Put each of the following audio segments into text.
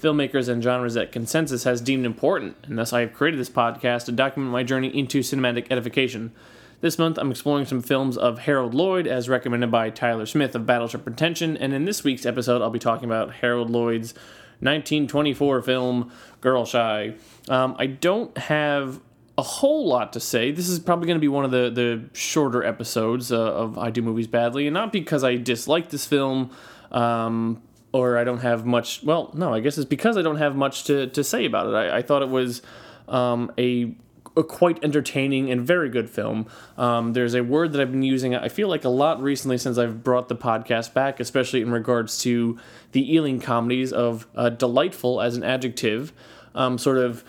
filmmakers, and genres that consensus has deemed important, and thus I have created this podcast to document my journey into cinematic edification. This month, I'm exploring some films of Harold Lloyd, as recommended by Tyler Smith of Battleship Pretension, and in this week's episode, I'll be talking about Harold Lloyd's 1924 film Girl Shy. Um, I don't have a whole lot to say. This is probably going to be one of the, the shorter episodes uh, of I Do Movies Badly, and not because I dislike this film um, or I don't have much. Well, no, I guess it's because I don't have much to, to say about it. I, I thought it was um, a a quite entertaining and very good film. Um, there's a word that I've been using, I feel like a lot recently since I've brought the podcast back, especially in regards to the Ealing comedies of uh, delightful as an adjective, um, sort of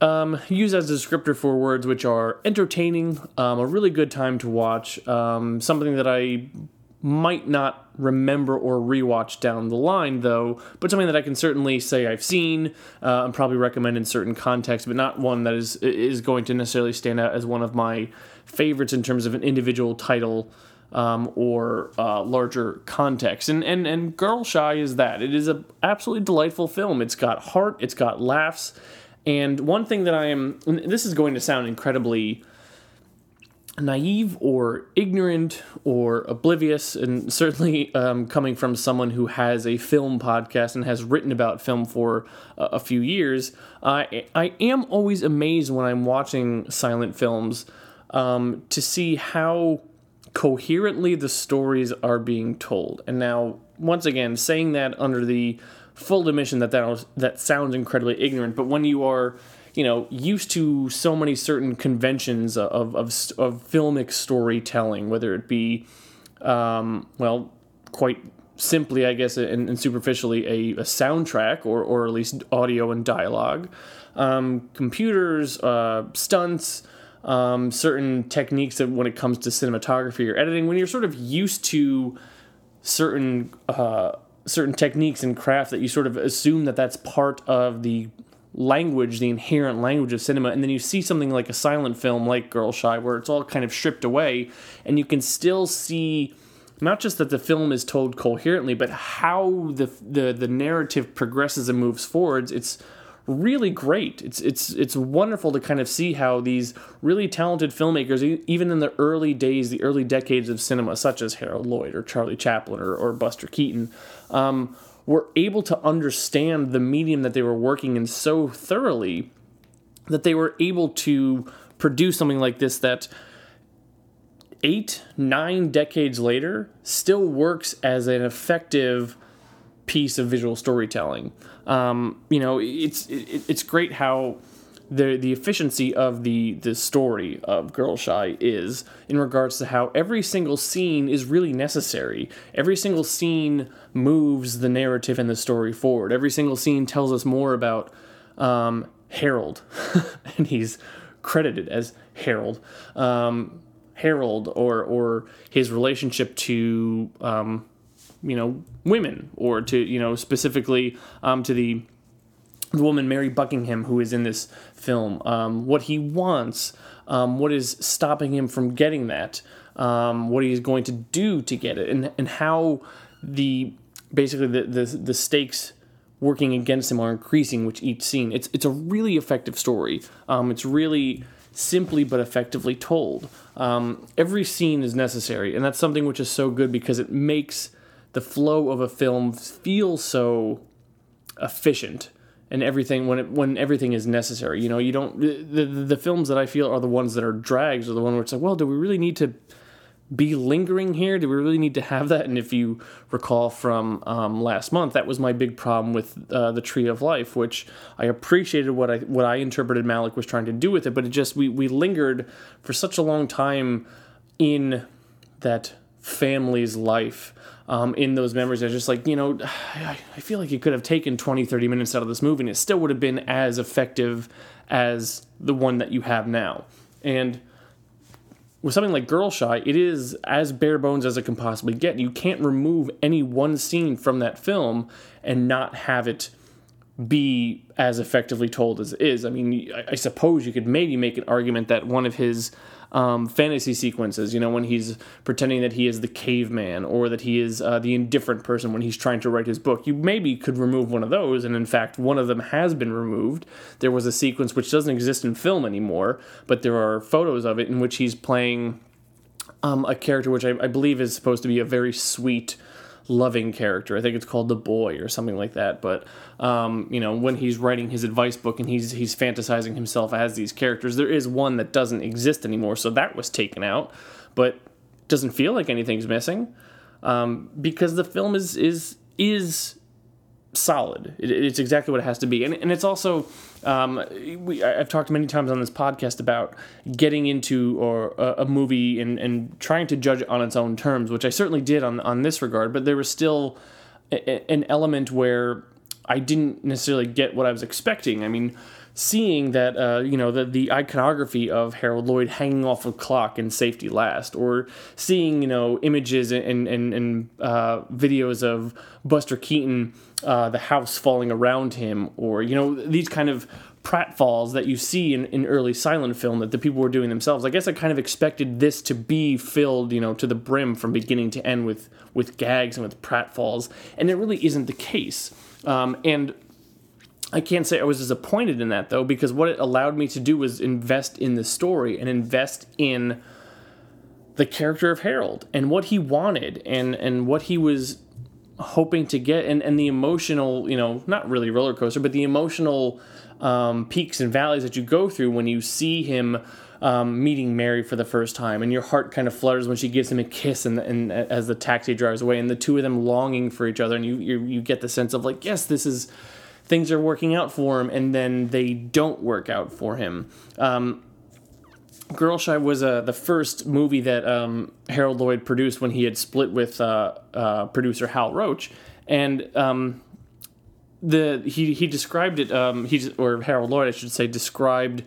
um, used as a descriptor for words which are entertaining, um, a really good time to watch, um, something that I might not remember or rewatch down the line, though, but something that I can certainly say I've seen uh, and probably recommend in certain contexts, but not one that is is going to necessarily stand out as one of my favorites in terms of an individual title um, or uh, larger context. And and and Girl Shy is that. It is a absolutely delightful film. It's got heart. It's got laughs. And one thing that I am, this is going to sound incredibly naive or ignorant or oblivious, and certainly um, coming from someone who has a film podcast and has written about film for a, a few years, I, I am always amazed when I'm watching silent films um, to see how coherently the stories are being told. And now, once again, saying that under the full admission that that, that sounds incredibly ignorant, but when you are you know used to so many certain conventions of of, of filmic storytelling, whether it be um, well quite simply, I guess, and, and superficially a, a, soundtrack or or at least audio and dialogue, um, computers, uh, stunts. Um, certain techniques that when it comes to cinematography or editing, when you're sort of used to certain uh, certain techniques and craft that you sort of assume that that's part of the language, the inherent language of cinema, and then you see something like a silent film like Girl Shy, where it's all kind of stripped away, and you can still see not just that the film is told coherently, but how the the, the narrative progresses and moves forwards. It's really great. It's it's it's wonderful to kind of see how these really talented filmmakers, even in the early days, the early decades of cinema, such as Harold Lloyd or Charlie Chaplin or, or Buster Keaton. Um, were able to understand the medium that they were working in so thoroughly that they were able to produce something like this that eight, nine decades later still works as an effective piece of visual storytelling. Um, you know, it's it, it's great how the the efficiency of the the story of Girl Shy is in regards to how every single scene is really necessary. Every single scene moves the narrative and the story forward. Every single scene tells us more about um, Harold, and he's credited as Harold. Um, Harold, or or his relationship to um, you know women, or to you know specifically um, to the the woman Mary Buckingham who is in this film, um, what he wants, um, what is stopping him from getting that, um, what he's going to do to get it, and and how the basically the the, the stakes working against him are increasing with each scene. It's it's a really effective story. Um, it's really simply but effectively told. Um, every scene is necessary, and that's something which is so good because it makes the flow of a film feel so efficient and everything when it, when everything is necessary. You know, you don't the, the, films that I feel are the ones that are drags are the one where it's like, well, do we really need to be lingering here? Do we really need to have that? And if you recall from um, last month, that was my big problem with uh, the Tree of Life, which I appreciated what I what I interpreted Malick was trying to do with it, but it just we we lingered for such a long time in that family's life um, in those memories. I just like, you know, I, I feel like you could have taken 20, 30 minutes out of this movie and it still would have been as effective as the one that you have now. And with something like Girl Shy, it is as bare bones as it can possibly get. You can't remove any one scene from that film and not have it be as effectively told as it is. I mean, I suppose you could maybe make an argument that one of his um, fantasy sequences, you know, when he's pretending that he is the caveman or that he is uh, the indifferent person when he's trying to write his book, you maybe could remove one of those. And in fact, one of them has been removed. There was a sequence which doesn't exist in film anymore, but there are photos of it in which he's playing um, a character which I, I believe is supposed to be a very sweet loving character. I think it's called the boy or something like that. But um, you know, when he's writing his advice book and he's he's fantasizing himself as these characters, there is one that doesn't exist anymore. So that was taken out, but doesn't feel like anything's missing um, because the film is is is solid. It, it's exactly what it has to be, and and it's also. Um, we, I've talked many times on this podcast about getting into or a, a, movie and, and trying to judge it on its own terms, which I certainly did on on this regard. But there was still a, an element where I didn't necessarily get what I was expecting. I mean, seeing that uh, you know the the iconography of Harold Lloyd hanging off a clock in Safety Last, or seeing you know images and and, and uh, videos of Buster Keaton, uh, the house falling around him, or you know these kind of pratfalls that you see in, in early silent film that the people were doing themselves. I guess I kind of expected this to be filled, you know, to the brim from beginning to end with with gags and with pratfalls, and it really isn't the case. Um, and I can't say I was disappointed in that though, because what it allowed me to do was invest in the story and invest in the character of Harold and what he wanted and and what he was hoping to get and, and the emotional, you know, not really roller coaster, but the emotional um, peaks and valleys that you go through when you see him um, meeting Mary for the first time, and your heart kind of flutters when she gives him a kiss, and, and as the taxi drives away, and the two of them longing for each other, and you you, you get the sense of like, yes, this is things are working out for him, and then they don't work out for him. Um, Girl Shy was uh, the first movie that um, Harold Lloyd produced when he had split with uh, uh, producer Hal Roach, and um, the he he described it. Um, he or Harold Lloyd, I should say, described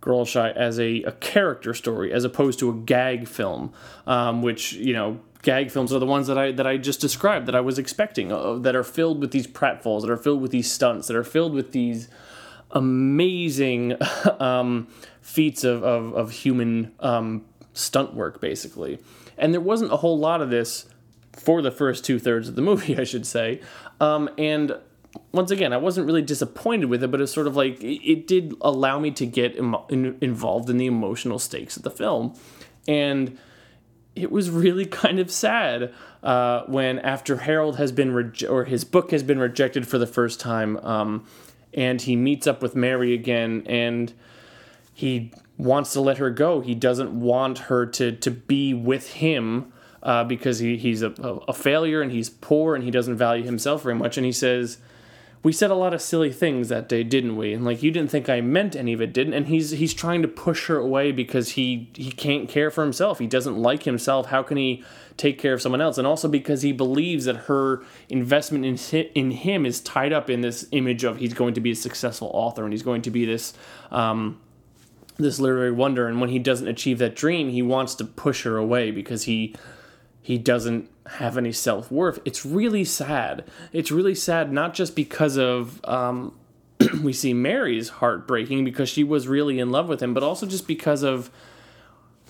Girl Shy as a, a character story as opposed to a gag film, um, which you know gag films are the ones that I that I just described that I was expecting uh, that are filled with these pratfalls, that are filled with these stunts, that are filled with these amazing um, feats of, of, of human um, stunt work, basically. And there wasn't a whole lot of this for the first two thirds of the movie, I should say. Um, and once again, I wasn't really disappointed with it, but it's sort of like it, did allow me to get Im- in, involved in the emotional stakes of the film, and it was really kind of sad uh, when after Harold has been re- or his book has been rejected for the first time, um, and he meets up with Mary again, and he wants to let her go. He doesn't want her to to be with him. Uh, because he, he's a, a failure and he's poor and he doesn't value himself very much. And he says, we said a lot of silly things that day, didn't we? And like you didn't think I meant any of it, didn't? And he's he's trying to push her away because he he can't care for himself. He doesn't like himself. How can he take care of someone else? And also because he believes that her investment in in him is tied up in this image of he's going to be a successful author and he's going to be this um, this literary wonder. And when he doesn't achieve that dream, he wants to push her away because he he doesn't have any self worth. It's really sad. It's really sad, not just because of um, we see Mary's heart breaking because she was really in love with him, but also just because of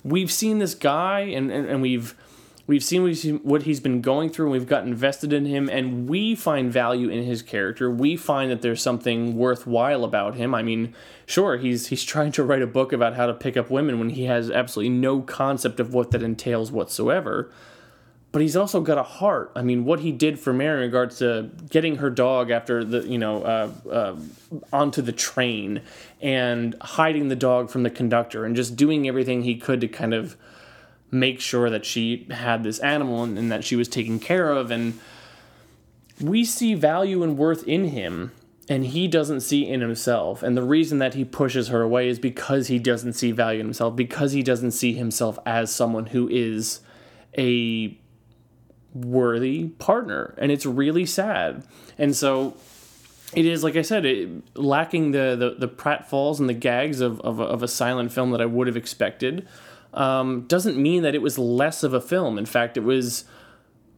we've seen this guy and, and, and we've we've seen what he's been going through and we've got invested in him and we find value in his character we find that there's something worthwhile about him i mean sure he's he's trying to write a book about how to pick up women when he has absolutely no concept of what that entails whatsoever but he's also got a heart. I mean, what he did for Mary in regards to getting her dog after the, you know, uh, uh, onto the train and hiding the dog from the conductor and just doing everything he could to kind of make sure that she had this animal and, and that she was taken care of. And we see value and worth in him and he doesn't see in himself. And the reason that he pushes her away is because he doesn't see value in himself, because he doesn't see himself as someone who is a worthy partner and it's really sad and so it is like I said, it, lacking the, the the pratfalls and the gags of of of a silent film that I would have expected. Um, doesn't mean that it was less of a film. In fact, it was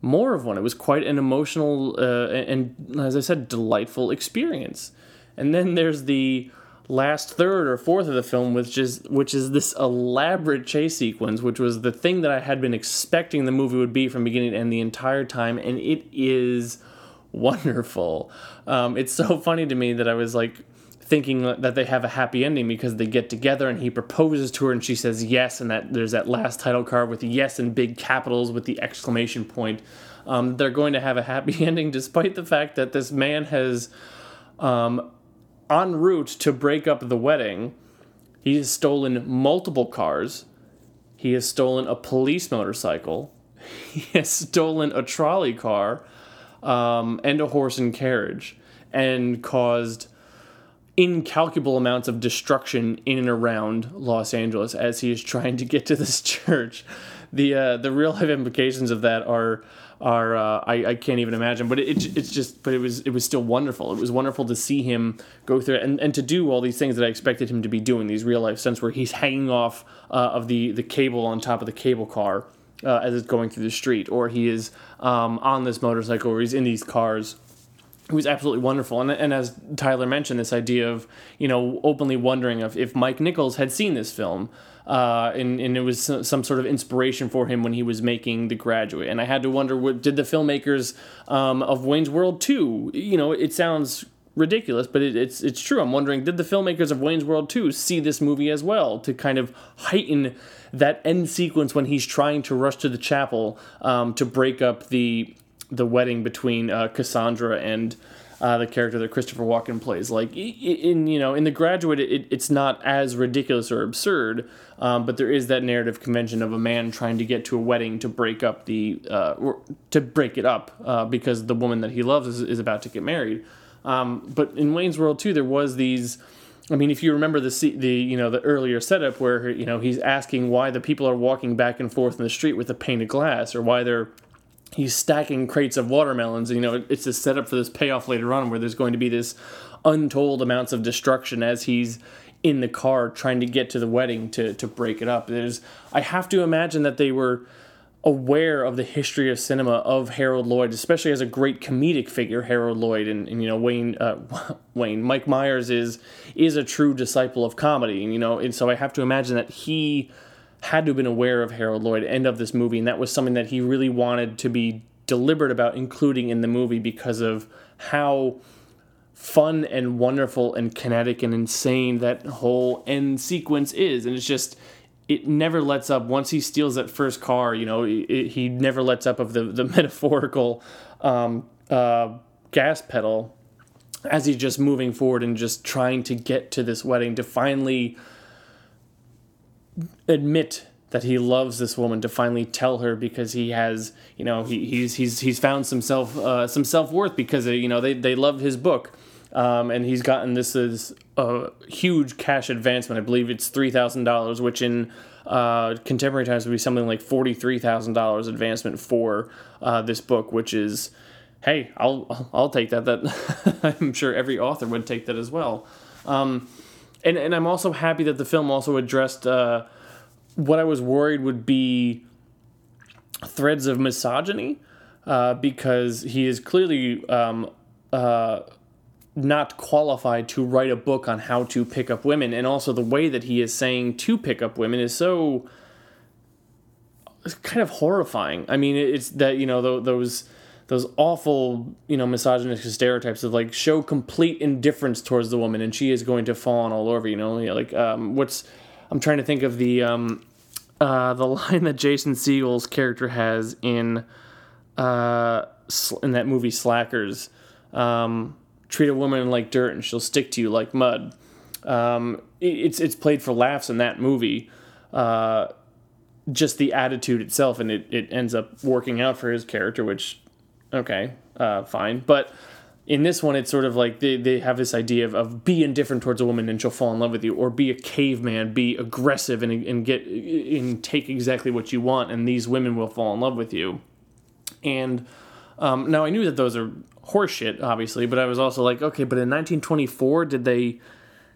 more of one. It was quite an emotional uh, and, as I said, delightful experience. And then there's the last third or fourth of the film, which is which is this elaborate chase sequence, which was the thing that I had been expecting the movie would be from beginning to end the entire time, and it is wonderful. Um, it's so funny to me that I was like thinking that they have a happy ending because they get together and he proposes to her and she says yes, and that there's that last title card with yes in big capitals with the exclamation point. Um, they're going to have a happy ending despite the fact that this man has, um, en route to break up the wedding, he has stolen multiple cars. He has stolen a police motorcycle. He has stolen a trolley car um, and a horse and carriage and caused incalculable amounts of destruction in and around Los Angeles as he is trying to get to this church. The uh, the real life implications of that are are uh, I, I can't even imagine. But it, it's just but it was it was still wonderful. It was wonderful to see him go through it and, and to do all these things that I expected him to be doing. These real life stunts where he's hanging off uh, of the the cable on top of the cable car. Uh, as it's going through the street, or he is um, on this motorcycle, or he's in these cars, was absolutely wonderful. And, and as Tyler mentioned, this idea of, you know, openly wondering if, if Mike Nichols had seen this film. Uh, and, and it was some, some, sort of inspiration for him when he was making The Graduate. And I had to wonder, what, did the filmmakers um, of Wayne's World 2, you know, it sounds ridiculous, but it, it's it's true. I'm wondering, did the filmmakers of Wayne's World 2 see this movie as well to kind of heighten that end sequence when he's trying to rush to the chapel um, to break up the the wedding between uh, Cassandra and uh, the character that Christopher Walken plays. Like in you know in The Graduate, it, it's not as ridiculous or absurd, um, but there is that narrative convention of a man trying to get to a wedding to break up the uh, to break it up uh, because the woman that he loves is, is about to get married. Um, but in Wayne's World 2, there was these. I mean, if you remember the the you know the earlier setup where you know he's asking why the people are walking back and forth in the street with a pane of glass, or why they're he's stacking crates of watermelons. You know, it's a setup for this payoff later on where there's going to be this untold amounts of destruction as he's in the car trying to get to the wedding to to break it up. There's I have to imagine that they were aware of the history of cinema of Harold Lloyd, especially as a great comedic figure, Harold Lloyd, and, and you know Wayne uh, Wayne Mike Myers is is a true disciple of comedy, and you know, and so I have to imagine that he had to have been aware of Harold Lloyd and of this movie, and that was something that he really wanted to be deliberate about including in the movie because of how fun and wonderful and kinetic and insane that whole end sequence is. And it's just, it never lets up. Once he steals that first car, you know, it, he never lets up of the, the metaphorical um, uh, gas pedal as he's just moving forward and just trying to get to this wedding to finally admit that he loves this woman to finally tell her because he has you know he, he's he's he's found some self uh, some self worth because uh, you know they they loved his book um, and he's gotten this is a huge cash advancement I believe it's three thousand dollars which in uh, contemporary times would be something like forty three thousand dollars advancement for uh, this book which is hey I'll I'll take that that I'm sure every author would take that as well. Um, and and I'm also happy that the film also addressed uh, what I was worried would be threads of misogyny, uh, because he is clearly um, uh, not qualified to write a book on how to pick up women, and also the way that he is saying to pick up women is so kind of horrifying. I mean, it's that you know those those awful, you know, misogynistic stereotypes of like show complete indifference towards the woman and she is going to fall on all over, you know, like um, what's I'm trying to think of the um, uh, the line that Jason Segel's character has in uh, in that movie Slackers. Um, treat a woman like dirt and she'll stick to you like mud. Um, it's it's played for laughs in that movie. Uh, just the attitude itself, and it, it ends up working out for his character, which okay, uh, fine. But in this one, it's sort of like they, they have this idea of, of be indifferent towards a woman and she'll fall in love with you, or be a caveman, be aggressive and, and get and take exactly what you want, and these women will fall in love with you. And Um, now I knew that those are horseshit, obviously, but I was also like, okay, but in 1924, did they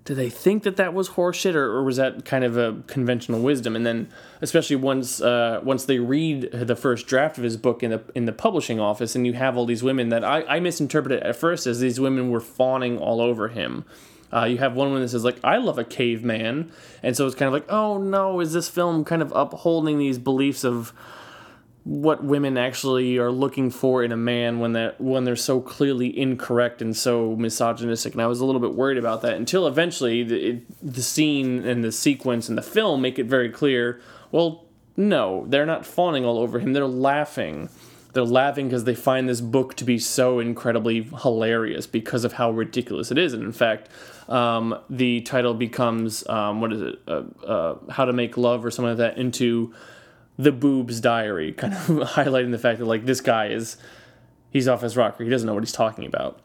did they think that that was horseshit, or, or was that kind of a conventional wisdom? And then, especially once uh, once they read the first draft of his book in the in the publishing office, and you have all these women that I, I misinterpreted at first as these women were fawning all over him. Uh, you have one woman that says like, "I love a caveman," and so it's kind of like, "Oh no, is this film kind of upholding these beliefs of?" What women actually are looking for in a man when that when they're so clearly incorrect and so misogynistic. And I was a little bit worried about that until eventually the, it, the scene and the sequence and the film make it very clear well no they're not fawning all over him. They're laughing. They're laughing because they find this book to be so incredibly hilarious because of how ridiculous it is. And in fact um, the title becomes um, what is it? Uh, uh, how to make love or something like that into the boobs diary, kind of highlighting the fact that like this guy is he's off his rocker. He doesn't know what he's talking about.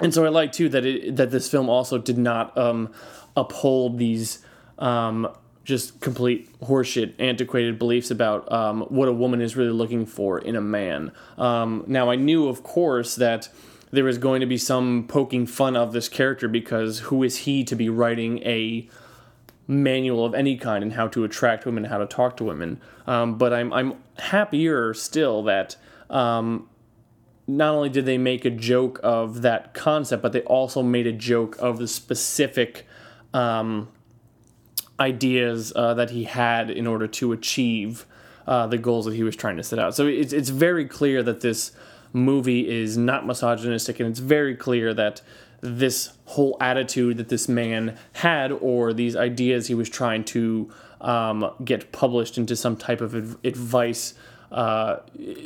And so I like too that it that this film also did not um, uphold these um, just complete horseshit, antiquated beliefs about um, what a woman is really looking for in a man. Um, now I knew, of course, that there was going to be some poking fun of this character because who is he to be writing a manual of any kind and how to attract women, how to talk to women. Um, but I'm I'm happier still that um, not only did they make a joke of that concept, but they also made a joke of the specific um, ideas uh, that he had in order to achieve uh, the goals that he was trying to set out. So it's it's very clear that this movie is not misogynistic, and it's very clear that this whole attitude that this man had or these ideas he was trying to um, get published into some type of advice. Uh,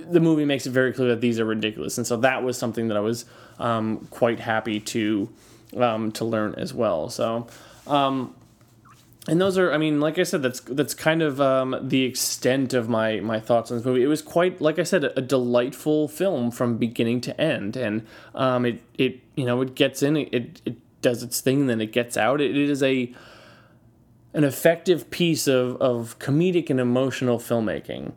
the movie makes it very clear that these are ridiculous, and so that was something that I was um, quite happy to um, to learn as well. So, um, and those are i mean like i said that's that's kind of um, the extent of my my thoughts on this movie. It was quite like i said a, a delightful film from beginning to end. And um, it it you know it gets in it, it, does its thing then it gets out. It, it is a an effective piece of, of comedic and emotional filmmaking.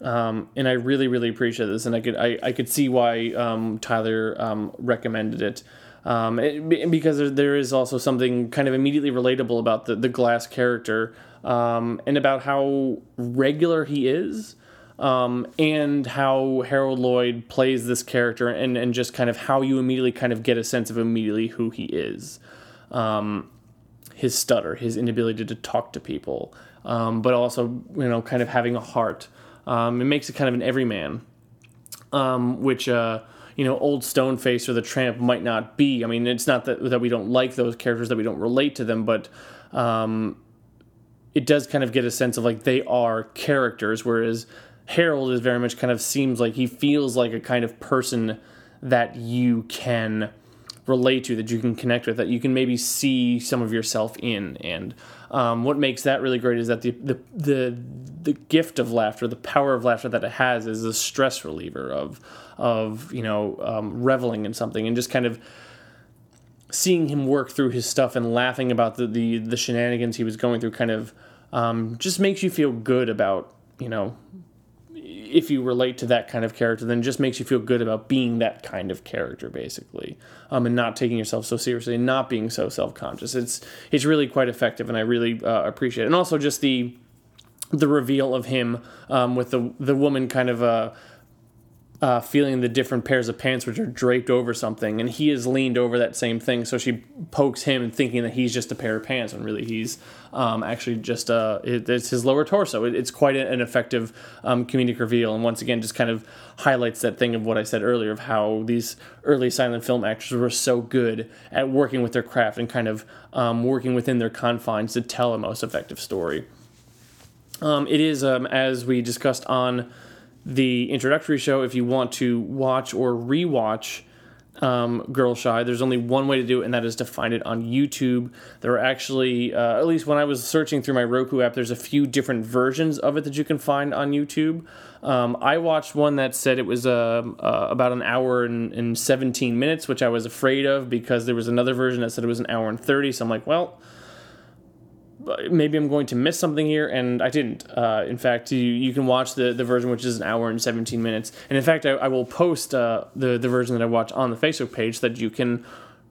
Um, and I really, really appreciate this, and I could, I, I could see why um, Tyler um, recommended it um, it, because there, there is also something kind of immediately relatable about the, the Glass character um, and about how regular he is. Um, and how Harold Lloyd plays this character, and, and just kind of how you immediately kind of get a sense of immediately who he is. Um, his stutter, his inability to talk to people, um, but also, you know, kind of having a heart. Um, it makes it kind of an everyman, which uh, you know, old Stoneface or the Tramp might not be. I mean, it's not that that we don't like those characters, that we don't relate to them, but um, it does kind of get a sense of like they are characters, whereas Harold is very much kind of seems like he feels like a kind of person that you can relate to, that you can connect with, that you can maybe see some of yourself in. And um, what makes that really great is that the, the the the gift of laughter, the power of laughter that it has, is a stress reliever of of you know um, reveling in something and just kind of seeing him work through his stuff and laughing about the the, the shenanigans he was going through kind of um, just makes you feel good about you know if you relate to that kind of character then it just makes you feel good about being that kind of character basically um, and not taking yourself so seriously and not being so self-conscious. It's it's really quite effective and i really uh, appreciate it. And also just the the reveal of him um, with the the woman kind of uh, uh, feeling the different pairs of pants which are draped over something, and he is leaned over that same thing. So she pokes him, thinking that he's just a pair of pants, and really he's um, actually just uh, it, it's his lower torso. It, it's quite an effective um, comedic reveal, and once again, just kind of highlights that thing of what I said earlier of how these early silent film actors were so good at working with their craft and kind of um, working within their confines to tell a most effective story. Um, it is, um, as we discussed on the introductory show, if you want to watch or rewatch um, Girl Shy, there's only one way to do it, and that is to find it on YouTube. There are actually, uh, at least when I was searching through my Roku app, there's a few different versions of it that you can find on YouTube. Um, I watched one that said it was uh, uh, about an hour and, and 17 minutes, which I was afraid of because there was another version that said it was an hour and 30. So I'm like, well, maybe I'm going to miss something here, and I didn't. Uh, in fact, you, you can watch the, the version which is an hour and 17 minutes. And in fact, I, I will post uh, the, the version that I watch on the Facebook page so that you can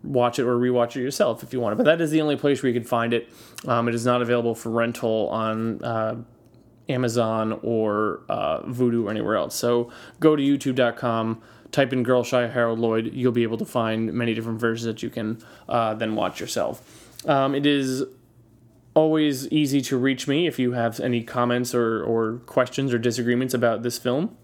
watch it or rewatch it yourself if you want. But that is the only place where you can find it. Um, it is not available for rental on uh, Amazon or uh, Vudu or anywhere else. So go to youtube.com, type in Girl Shy Harold Lloyd. You'll be able to find many different versions that you can uh, then watch yourself. Um, it is always easy to reach me if you have any comments or, or questions or disagreements about this film.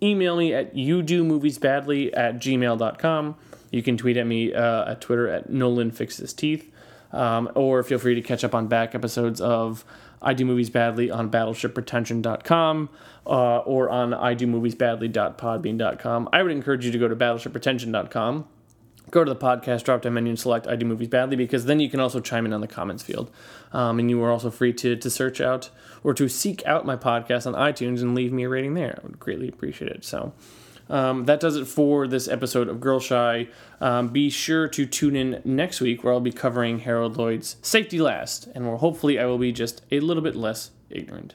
Email me at youdomoviesbadly at gmail.com. You can tweet at me uh, at Twitter at Nolan Fixes Teeth. Um, or feel free to catch up on back episodes of I Do Movies Badly on battleshippretension.com uh, or on I Do Movies Badly.podbean.com. I would encourage you to go to battleshippretension.com go to the podcast drop down menu and select I do movies badly because then you can also chime in on the comments field. Um, and you are also free to, to search out or to seek out my podcast on iTunes and leave me a rating there. I would greatly appreciate it. So um, that does it for this episode of Girl Shy. Um, be sure to tune in next week where I'll be covering Harold Lloyd's Safety Last and where hopefully I will be just a little bit less ignorant.